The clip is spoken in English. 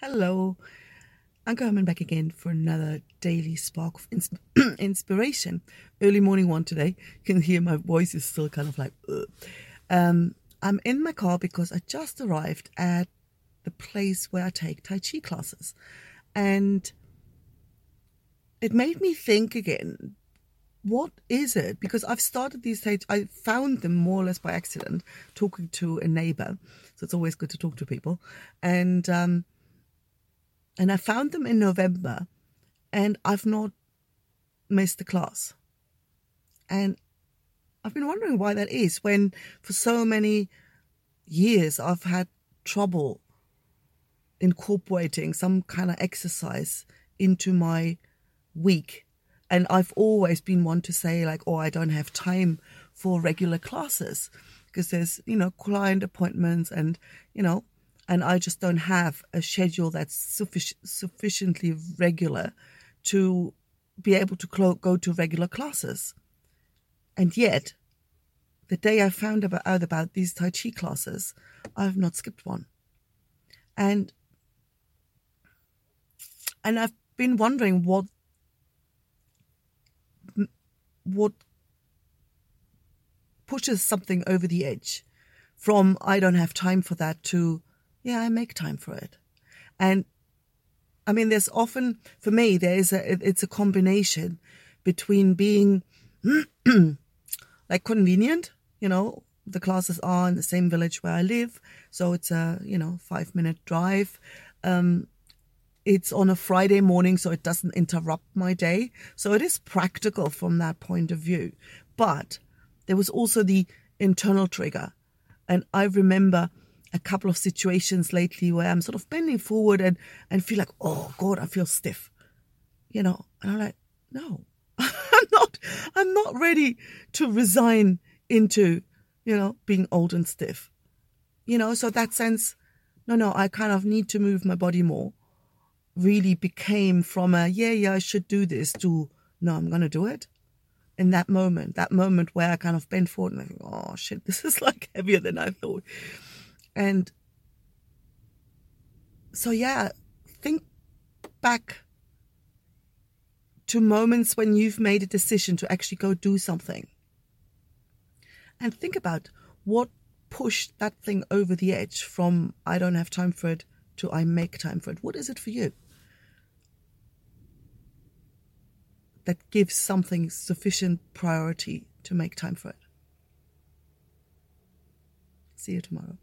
Hello. I'm coming back again for another daily spark of inspiration. Early morning one today. You can hear my voice is still kind of like, um, I'm in my car because I just arrived at the place where I take Tai Chi classes. And it made me think again what is it? Because I've started these stages, I found them more or less by accident, talking to a neighbor. So it's always good to talk to people. And, um, and I found them in November and I've not missed the class. And I've been wondering why that is when for so many years I've had trouble incorporating some kind of exercise into my week. And I've always been one to say like, oh, I don't have time for regular classes because there's, you know, client appointments and, you know, and I just don't have a schedule that's suffic- sufficiently regular to be able to go to regular classes. And yet, the day I found about, out about these Tai Chi classes, I have not skipped one. And and I've been wondering what what pushes something over the edge from I don't have time for that to yeah, I make time for it. And I mean, there's often, for me, there is a, it's a combination between being like convenient, you know, the classes are in the same village where I live. So it's a, you know, five minute drive. Um, it's on a Friday morning, so it doesn't interrupt my day. So it is practical from that point of view. But there was also the internal trigger. And I remember a couple of situations lately where I'm sort of bending forward and, and feel like, oh God, I feel stiff. You know, and I'm like, no, I'm not, I'm not ready to resign into, you know, being old and stiff. You know, so that sense, no, no, I kind of need to move my body more really became from a, yeah, yeah, I should do this to, no, I'm going to do it. In that moment, that moment where I kind of bent forward and I like, oh shit, this is like heavier than I thought. And so, yeah, think back to moments when you've made a decision to actually go do something. And think about what pushed that thing over the edge from I don't have time for it to I make time for it. What is it for you? That gives something sufficient priority to make time for it. See you tomorrow.